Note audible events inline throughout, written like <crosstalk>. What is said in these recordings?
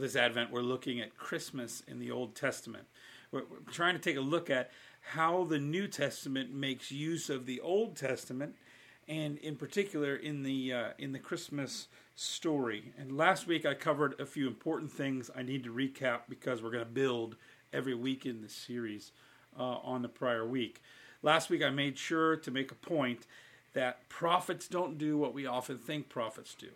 this Advent, we're looking at Christmas in the Old Testament. We're, we're trying to take a look at how the New Testament makes use of the Old Testament, and in particular in the uh, in the Christmas story. And last week I covered a few important things I need to recap because we're going to build every week in this series uh, on the prior week. Last week I made sure to make a point that prophets don't do what we often think prophets do.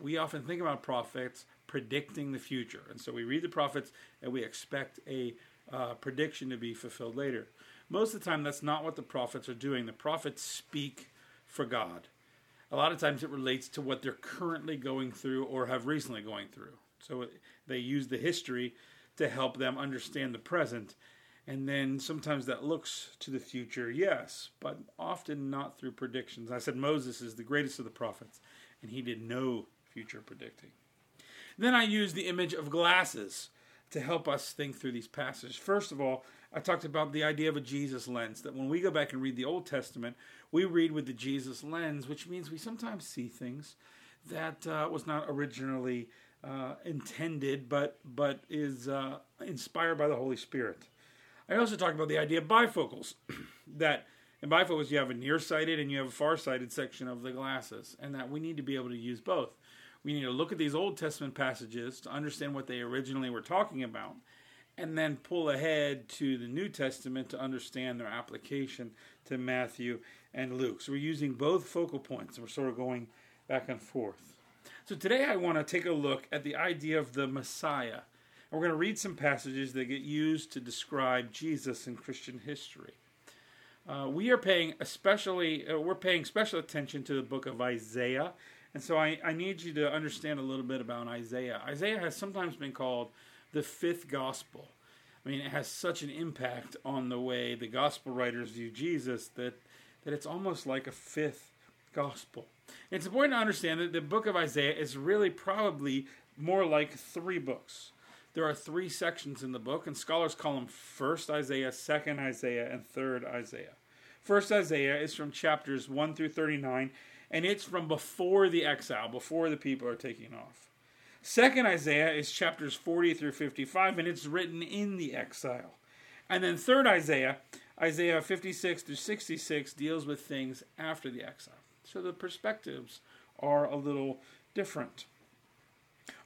We often think about prophets predicting the future. And so we read the prophets and we expect a uh, prediction to be fulfilled later. Most of the time, that's not what the prophets are doing. The prophets speak for God. A lot of times it relates to what they're currently going through or have recently going through. So they use the history to help them understand the present. And then sometimes that looks to the future, yes, but often not through predictions. I said Moses is the greatest of the prophets, and he did no future predicting. Then I use the image of glasses to help us think through these passages. First of all, I talked about the idea of a Jesus lens, that when we go back and read the Old Testament, we read with the Jesus lens, which means we sometimes see things that uh, was not originally uh, intended, but, but is uh, inspired by the Holy Spirit. I also talked about the idea of bifocals, <clears throat> that in bifocals you have a nearsighted and you have a farsighted section of the glasses, and that we need to be able to use both. We need to look at these Old Testament passages to understand what they originally were talking about, and then pull ahead to the New Testament to understand their application to Matthew and Luke. So we're using both focal points, and we're sort of going back and forth. So today I want to take a look at the idea of the Messiah. And we're going to read some passages that get used to describe Jesus in Christian history. Uh, we are paying especially uh, we're paying special attention to the book of Isaiah and so I, I need you to understand a little bit about Isaiah. Isaiah has sometimes been called the fifth gospel. I mean, it has such an impact on the way the gospel writers view Jesus that, that it's almost like a fifth gospel. It's important to understand that the book of Isaiah is really probably more like three books. There are three sections in the book, and scholars call them First Isaiah, Second Isaiah, and Third Isaiah. First Isaiah is from chapters 1 through 39 and it's from before the exile, before the people are taking off. Second Isaiah is chapters 40 through 55, and it's written in the exile. And then third Isaiah, Isaiah 56 through 66, deals with things after the exile. So the perspectives are a little different.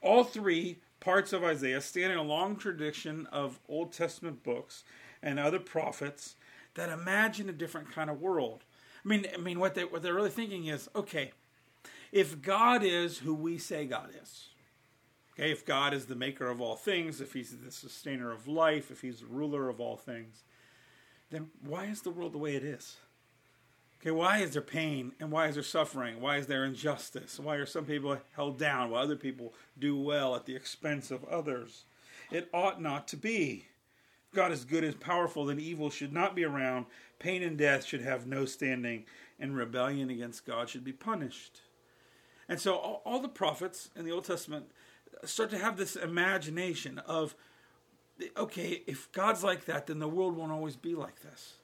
All three parts of Isaiah stand in a long tradition of Old Testament books and other prophets that imagine a different kind of world. I mean, I mean, what they what they're really thinking is, okay, if God is who we say God is, okay, if God is the maker of all things, if He's the sustainer of life, if He's the ruler of all things, then why is the world the way it is? Okay, why is there pain and why is there suffering? Why is there injustice? Why are some people held down while other people do well at the expense of others? It ought not to be. God is good and powerful, then evil should not be around. Pain and death should have no standing, and rebellion against God should be punished. And so all, all the prophets in the Old Testament start to have this imagination of okay, if God's like that, then the world won't always be like this.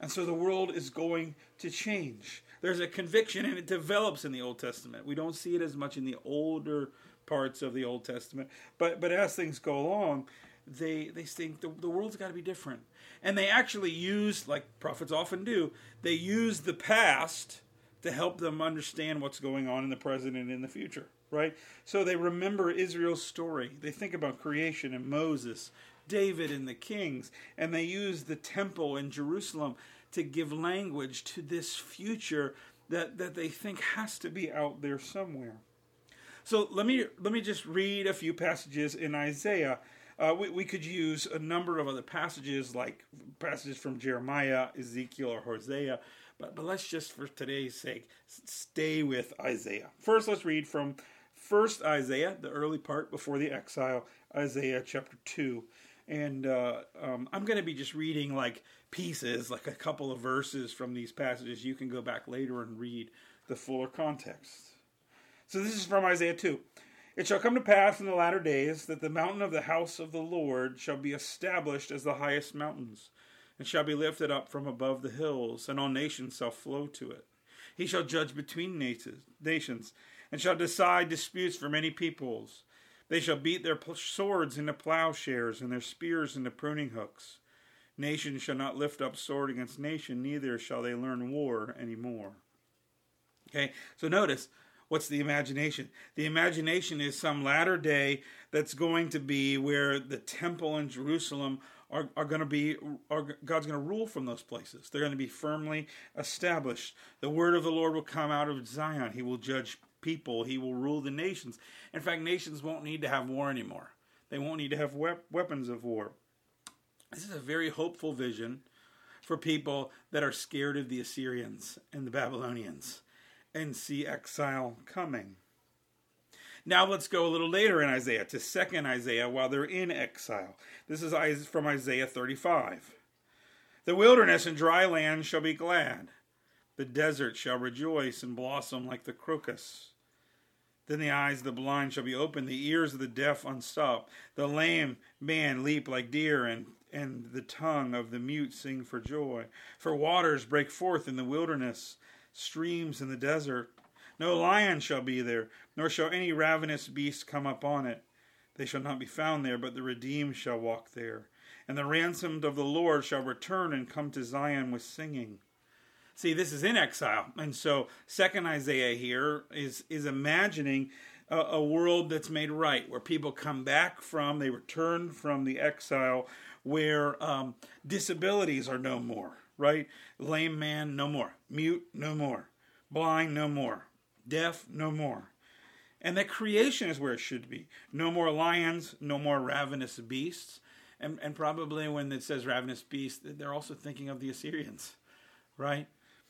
And so the world is going to change. There's a conviction, and it develops in the Old Testament. We don't see it as much in the older parts of the Old Testament, but but as things go along, they they think the, the world's got to be different. And they actually use like prophets often do they use the past to help them understand what's going on in the present and in the future right? So they remember israel's story. They think about creation and moses david and the kings and they use the temple in jerusalem to give language to this future that, that they think has to be out there somewhere. So let me let me just read a few passages in Isaiah uh, we, we could use a number of other passages, like passages from Jeremiah, Ezekiel, or Hosea, but, but let's just, for today's sake, stay with Isaiah. First, let's read from First Isaiah, the early part before the exile, Isaiah chapter 2. And uh, um, I'm going to be just reading like pieces, like a couple of verses from these passages. You can go back later and read the fuller context. So this is from Isaiah 2. It shall come to pass in the latter days that the mountain of the house of the Lord shall be established as the highest mountains, and shall be lifted up from above the hills, and all nations shall flow to it. He shall judge between nations, and shall decide disputes for many peoples. They shall beat their swords into plowshares and their spears into pruning hooks. Nation shall not lift up sword against nation, neither shall they learn war any more. Okay, so notice what's the imagination? The imagination is some latter day that's going to be where the temple in Jerusalem are, are going to be, are, God's going to rule from those places. They're going to be firmly established. The word of the Lord will come out of Zion. He will judge people, He will rule the nations. In fact, nations won't need to have war anymore, they won't need to have weapons of war. This is a very hopeful vision for people that are scared of the Assyrians and the Babylonians and see exile coming. Now let's go a little later in Isaiah to 2nd Isaiah while they're in exile. This is from Isaiah 35. The wilderness and dry land shall be glad. The desert shall rejoice and blossom like the crocus. Then the eyes of the blind shall be opened, the ears of the deaf unstopped. The lame man leap like deer, and and the tongue of the mute sing for joy. For waters break forth in the wilderness, streams in the desert. No lion shall be there, nor shall any ravenous beast come upon it. They shall not be found there, but the redeemed shall walk there. And the ransomed of the Lord shall return and come to Zion with singing. See, this is in exile, and so Second Isaiah here is is imagining a, a world that's made right, where people come back from, they return from the exile, where um, disabilities are no more, right? Lame man, no more. Mute, no more. Blind, no more. Deaf, no more. And that creation is where it should be. No more lions, no more ravenous beasts. And, and probably when it says ravenous beasts, they're also thinking of the Assyrians, right?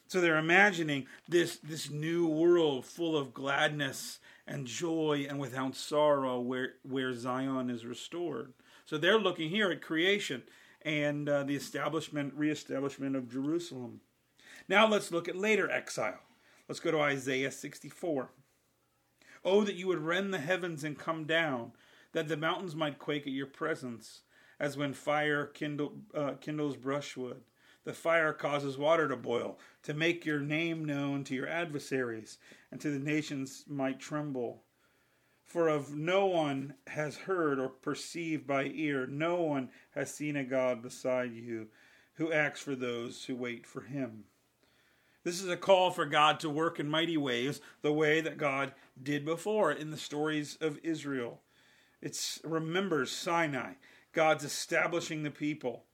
So they're imagining this, this new world full of gladness and joy and without sorrow where, where Zion is restored. So they're looking here at creation and uh, the establishment, reestablishment of Jerusalem. Now let's look at later exile. Let's go to Isaiah 64. Oh, that you would rend the heavens and come down, that the mountains might quake at your presence, as when fire kindle, uh, kindles brushwood. The fire causes water to boil, to make your name known to your adversaries, and to the nations might tremble. For of no one has heard or perceived by ear, no one has seen a God beside you who acts for those who wait for him. This is a call for God to work in mighty ways, the way that God did before in the stories of Israel. It remembers Sinai, God's establishing the people.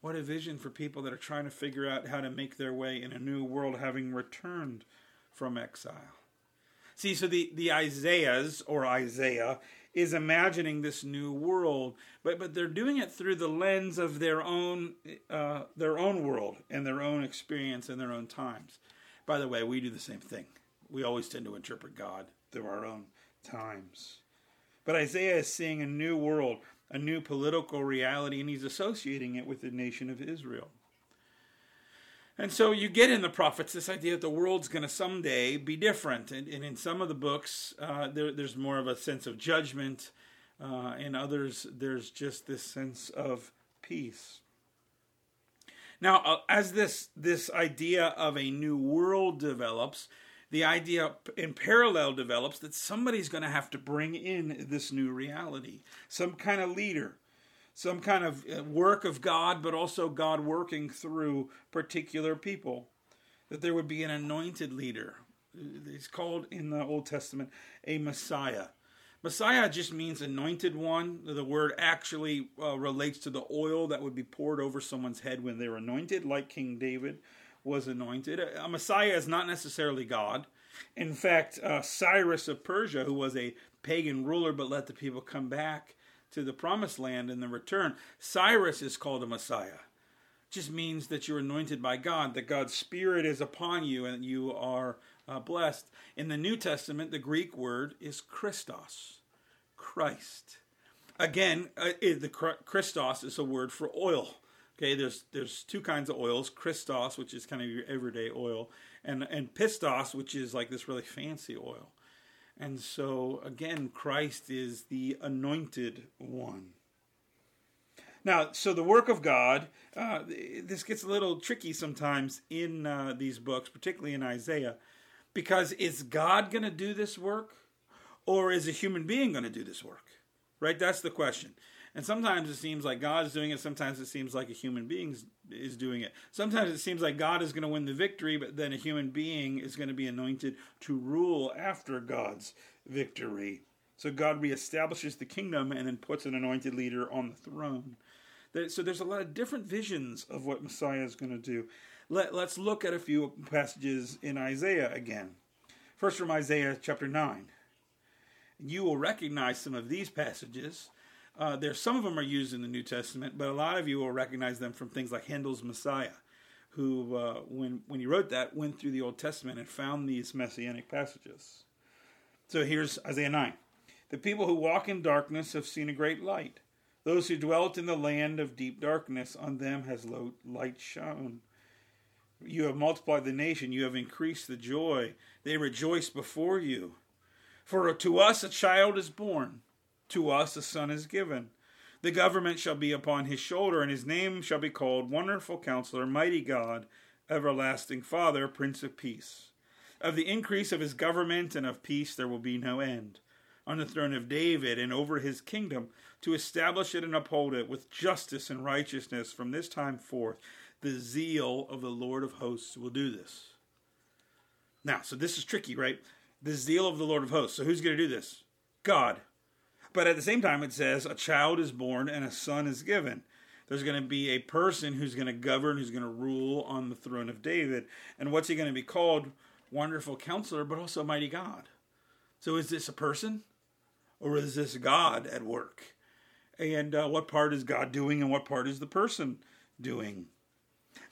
What a vision for people that are trying to figure out how to make their way in a new world, having returned from exile. See, so the, the Isaiahs, or Isaiah, is imagining this new world, but but they're doing it through the lens of their own uh, their own world and their own experience and their own times. By the way, we do the same thing. We always tend to interpret God through our own times. But Isaiah is seeing a new world, a new political reality, and he's associating it with the nation of Israel. And so you get in the prophets this idea that the world's going to someday be different. And, and, in some of the books, uh, there, there's more of a sense of judgment. Uh, in others, there's just this sense of peace. Now, uh, as this this idea of a new world develops, the idea in parallel develops that somebody's going to have to bring in this new reality, some kind of leader, some kind of uh, work of God, but also God working through particular people. That there would be an anointed leader. He's called in the Old Testament a Messiah. Messiah just means anointed one. The word actually uh, relates to the oil that would be poured over someone's head when they were anointed, like King David was anointed. A Messiah is not necessarily God. In fact, uh, Cyrus of Persia, who was a pagan ruler but let the people come back, to the promised land in the return. Cyrus is called a Messiah. Just means that you're anointed by God, that God's Spirit is upon you and you are uh, blessed. In the New Testament, the Greek word is Christos, Christ. Again, uh, the Christos is a word for oil. Okay, there's there's two kinds of oils: Christos, which is kind of your everyday oil, and and pistos, which is like this really fancy oil. And so, again, Christ is the anointed one. Now, so the work of God, uh, this gets a little tricky sometimes in uh, these books, particularly in Isaiah, because is God going to do this work? Or is a human being going to do this work? Right? That's the question. And sometimes it seems like God is doing it. Sometimes it seems like a human being is doing it. Sometimes it seems like God is going to win the victory, but then a human being is going to be anointed to rule after God's victory. So God reestablishes the kingdom and then puts an anointed leader on the throne. So there's a lot of different visions of what Messiah is going to do. Let, let's look at a few passages in Isaiah again. First from Isaiah chapter 9. You will recognize some of these passages. Uh, there, some of them are used in the New Testament, but a lot of you will recognize them from things like Handel's Messiah, who, uh, when when he wrote that, went through the Old Testament and found these messianic passages. So here's Isaiah 9. The people who walk in darkness have seen a great light. Those who dwelt in the land of deep darkness, on them has light shone. You have multiplied the nation, you have increased the joy. They rejoice before you. For to us a child is born, to us a son is given. The government shall be upon his shoulder, and his name shall be called Wonderful Counselor, Mighty God, Everlasting Father, Prince of Peace. Of the increase of his government and of peace there will be no end on the throne of David and over his kingdom, to establish it and uphold it with justice and righteousness from this time forth. The zeal of the Lord of hosts will do this. Now, so this is tricky, right? The zeal of the Lord of hosts. So who's going to do this? God. But at the same time, it says a child is born and a son is given. There's going to be a person who's going to govern, who's going to rule on the throne of David. And what's he going to be called? Wonderful counselor, but also mighty God. So is this a person? or is this God at work? And uh, what part is God doing and what part is the person doing?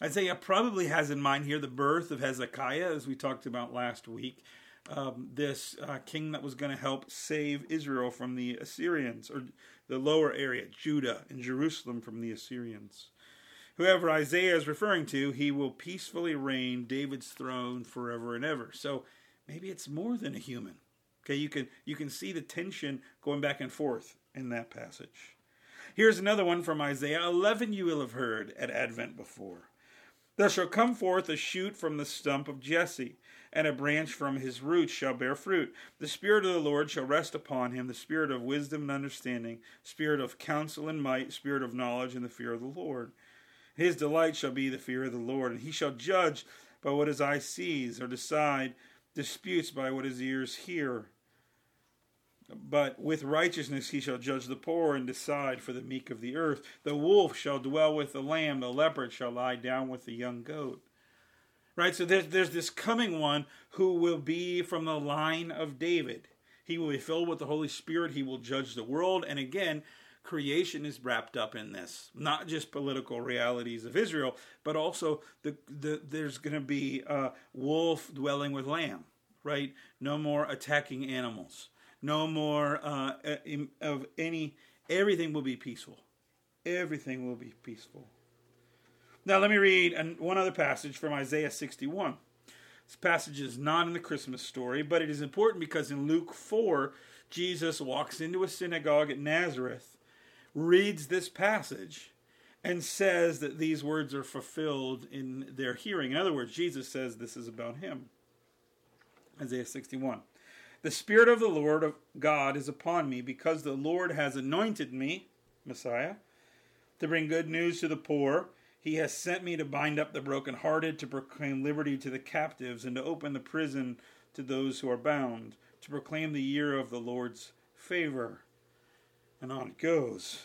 Isaiah probably has in mind here the birth of Hezekiah, as we talked about last week. Um, this uh, king that was going to help save Israel from the Assyrians, or the lower area, Judah and Jerusalem from the Assyrians. Whoever Isaiah is referring to, he will peacefully reign David's throne forever and ever. So maybe it's more than a human. Okay, you can you can see the tension going back and forth in that passage. Here's another one from Isaiah 11 you will have heard at Advent before. There shall come forth a shoot from the stump of Jesse, and a branch from his roots shall bear fruit. The Spirit of the Lord shall rest upon him, the Spirit of wisdom and understanding, Spirit of counsel and might, Spirit of knowledge and the fear of the Lord. His delight shall be the fear of the Lord, and he shall judge by what his eye sees, or decide disputes by what his ears hear. But with righteousness he shall judge the poor and decide for the meek of the earth. The wolf shall dwell with the lamb, the leopard shall lie down with the young goat. Right? So there's, there's this coming one who will be from the line of David. He will be filled with the Holy Spirit. He will judge the world. And again, creation is wrapped up in this. Not just political realities of Israel, but also the, the there's going to be wolf dwelling with lamb, right? No more attacking animals no more uh, of any. Everything will be peaceful. Everything will be peaceful. Now, let me read one other passage from Isaiah 61. This passage is not in the Christmas story, but it is important because in Luke 4, Jesus walks into a synagogue at Nazareth, reads this passage, and says that these words are fulfilled in their hearing. In other words, Jesus says this is about him. Isaiah 61. The Spirit of the Lord of God is upon me, because the Lord has anointed me, Messiah, to bring good news to the poor. He has sent me to bind up the brokenhearted, to proclaim liberty to the captives, and to open the prison to those who are bound, to proclaim the year of the Lord's favor. And on it goes.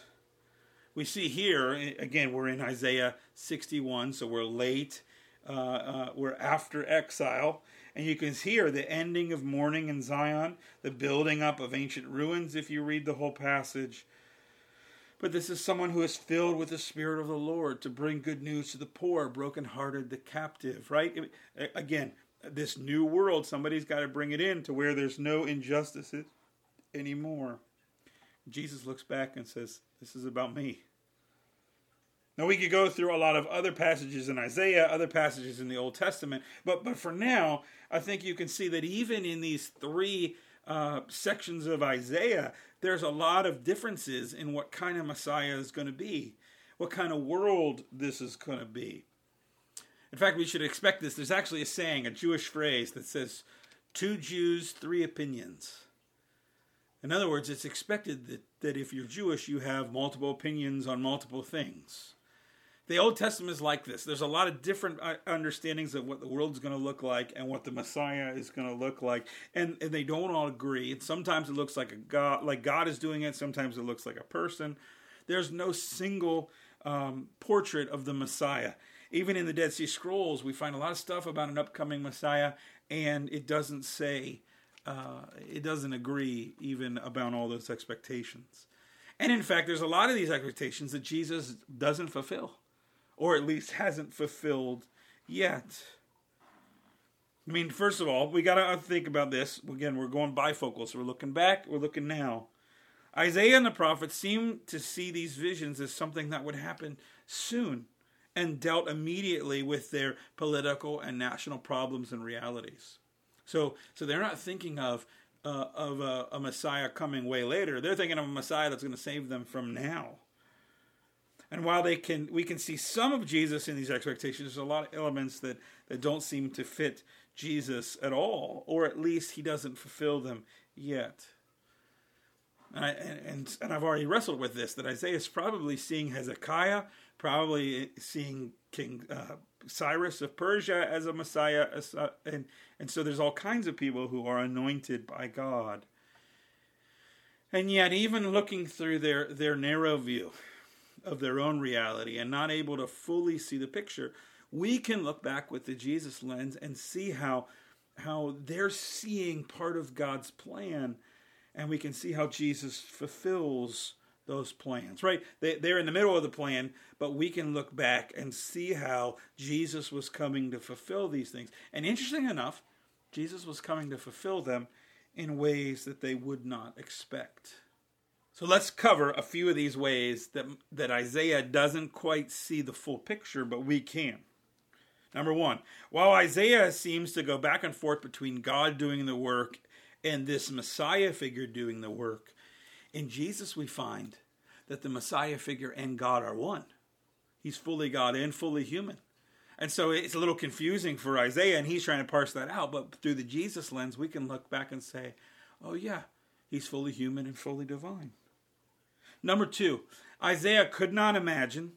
We see here, again, we're in Isaiah 61, so we're late. Uh, uh, we're after exile. And you can hear the ending of mourning in Zion, the building up of ancient ruins if you read the whole passage. But this is someone who is filled with the Spirit of the Lord to bring good news to the poor, brokenhearted, the captive, right? Again, this new world, somebody's got to bring it in to where there's no injustices anymore. Jesus looks back and says, This is about me. Now we could go through a lot of other passages in Isaiah, other passages in the Old Testament, but but for now, I think you can see that even in these three uh, sections of Isaiah, there's a lot of differences in what kind of Messiah is going to be, what kind of world this is going to be. In fact, we should expect this. There's actually a saying, a Jewish phrase that says, two Jews, three opinions. In other words, it's expected that, that if you're Jewish, you have multiple opinions on multiple things. The Old Testament is like this. There's a lot of different uh, understandings of what the world's going to look like and what the Messiah is going to look like, and, and they don't all agree. And sometimes it looks like a God, like God is doing it. Sometimes it looks like a person. There's no single um, portrait of the Messiah. Even in the Dead Sea Scrolls, we find a lot of stuff about an upcoming Messiah, and it doesn't say, uh, it doesn't agree even about all those expectations. And in fact, there's a lot of these expectations that Jesus doesn't fulfill, or at least hasn't fulfilled yet. I mean, first of all, we got to think about this. Again, we're going bifocal, so we're looking back, we're looking now. Isaiah and the prophets seem to see these visions as something that would happen soon and dealt immediately with their political and national problems and realities. So, so they're not thinking of uh, of a, a Messiah coming way later. They're thinking of a Messiah that's going to save them from now. And while they can, we can see some of Jesus in these expectations. There's a lot of elements that that don't seem to fit Jesus at all, or at least he doesn't fulfill them yet. And, I, and, and I've already wrestled with this that Isaiah is probably seeing Hezekiah, probably seeing King uh, Cyrus of Persia as a Messiah, uh, and and so there's all kinds of people who are anointed by God. And yet, even looking through their their narrow view of their own reality and not able to fully see the picture, we can look back with the Jesus lens and see how how they're seeing part of God's plan and we can see how Jesus fulfills those plans, right? They, they're in the middle of the plan, but we can look back and see how Jesus was coming to fulfill these things. And interesting enough, Jesus was coming to fulfill them in ways that they would not expect. So let's cover a few of these ways that, that Isaiah doesn't quite see the full picture, but we can. Number one, while Isaiah seems to go back and forth between God doing the work and this Messiah figure doing the work. In Jesus, we find that the Messiah figure and God are one. He's fully God and fully human. And so it's a little confusing for Isaiah, and he's trying to parse that out. But through the Jesus lens, we can look back and say, oh, yeah, he's fully human and fully divine. Number two, Isaiah could not imagine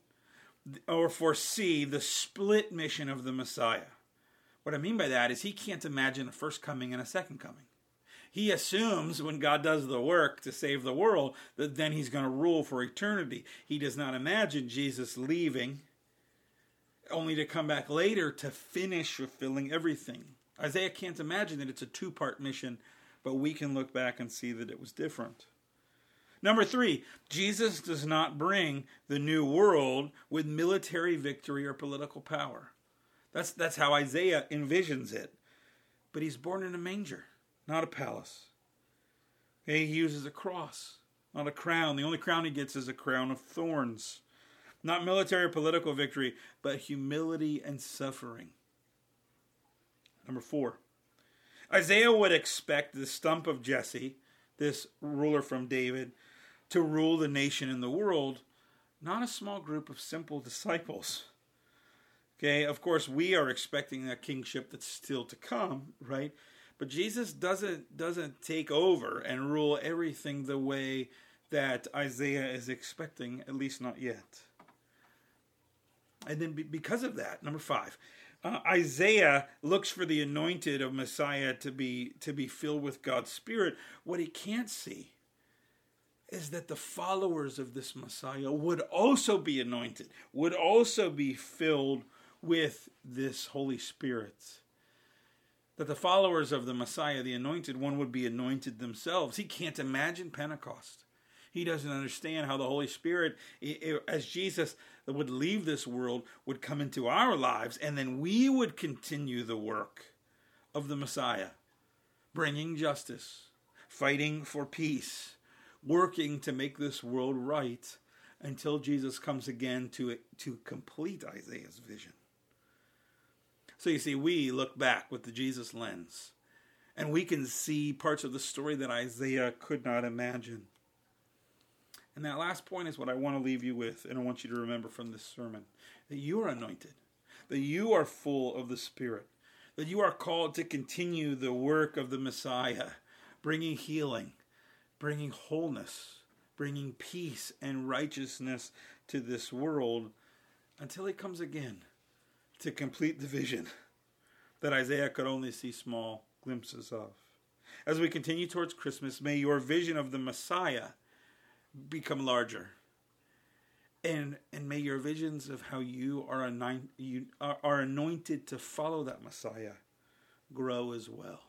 or foresee the split mission of the Messiah. What I mean by that is he can't imagine a first coming and a second coming he assumes when God does the work to save the world that then he's going to rule for eternity. He does not imagine Jesus leaving only to come back later to finish fulfilling everything. Isaiah can't imagine that it's a two part mission, but we can look back and see that it was different. Number three, Jesus does not bring the new world with military victory or political power. That's, that's how Isaiah envisions it. But he's born in a manger not a palace. Okay, he uses a cross, not a crown. The only crown he gets is a crown of thorns. Not military or political victory, but humility and suffering. Number four, Isaiah would expect the stump of Jesse, this ruler from David, to rule the nation and the world, not a small group of simple <laughs> disciples. Okay, of course, we are expecting a kingship that's still to come, right? But Jesus doesn't doesn't take over and rule everything the way that Isaiah is expecting, at least not yet. And then because of that, number five, uh, Isaiah looks for the anointed of Messiah to be to be filled with God's Spirit. What he can't see is that the followers of this Messiah would also be anointed, would also be filled with this Holy Spirit that the followers of the Messiah, the anointed one, would be anointed themselves. He can't imagine Pentecost. He doesn't understand how the Holy Spirit, as Jesus would leave this world, would come into our lives, and then we would continue the work of the Messiah, bringing justice, fighting for peace, working to make this world right until Jesus comes again to, to complete Isaiah's vision. So you see, we look back with the Jesus lens, and we can see parts of the story that Isaiah could not imagine. And that last point is what I want to leave you with, and I want you to remember from this sermon that you are anointed, that you are full of the Spirit, that you are called to continue the work of the Messiah, bringing healing, bringing wholeness, bringing peace and righteousness to this world until he comes again to complete the vision that Isaiah could only see small glimpses of. As we continue towards Christmas, may your vision of the Messiah become larger. And, and may your visions of how you are, anoint, you are, are anointed to follow that Messiah grow as well.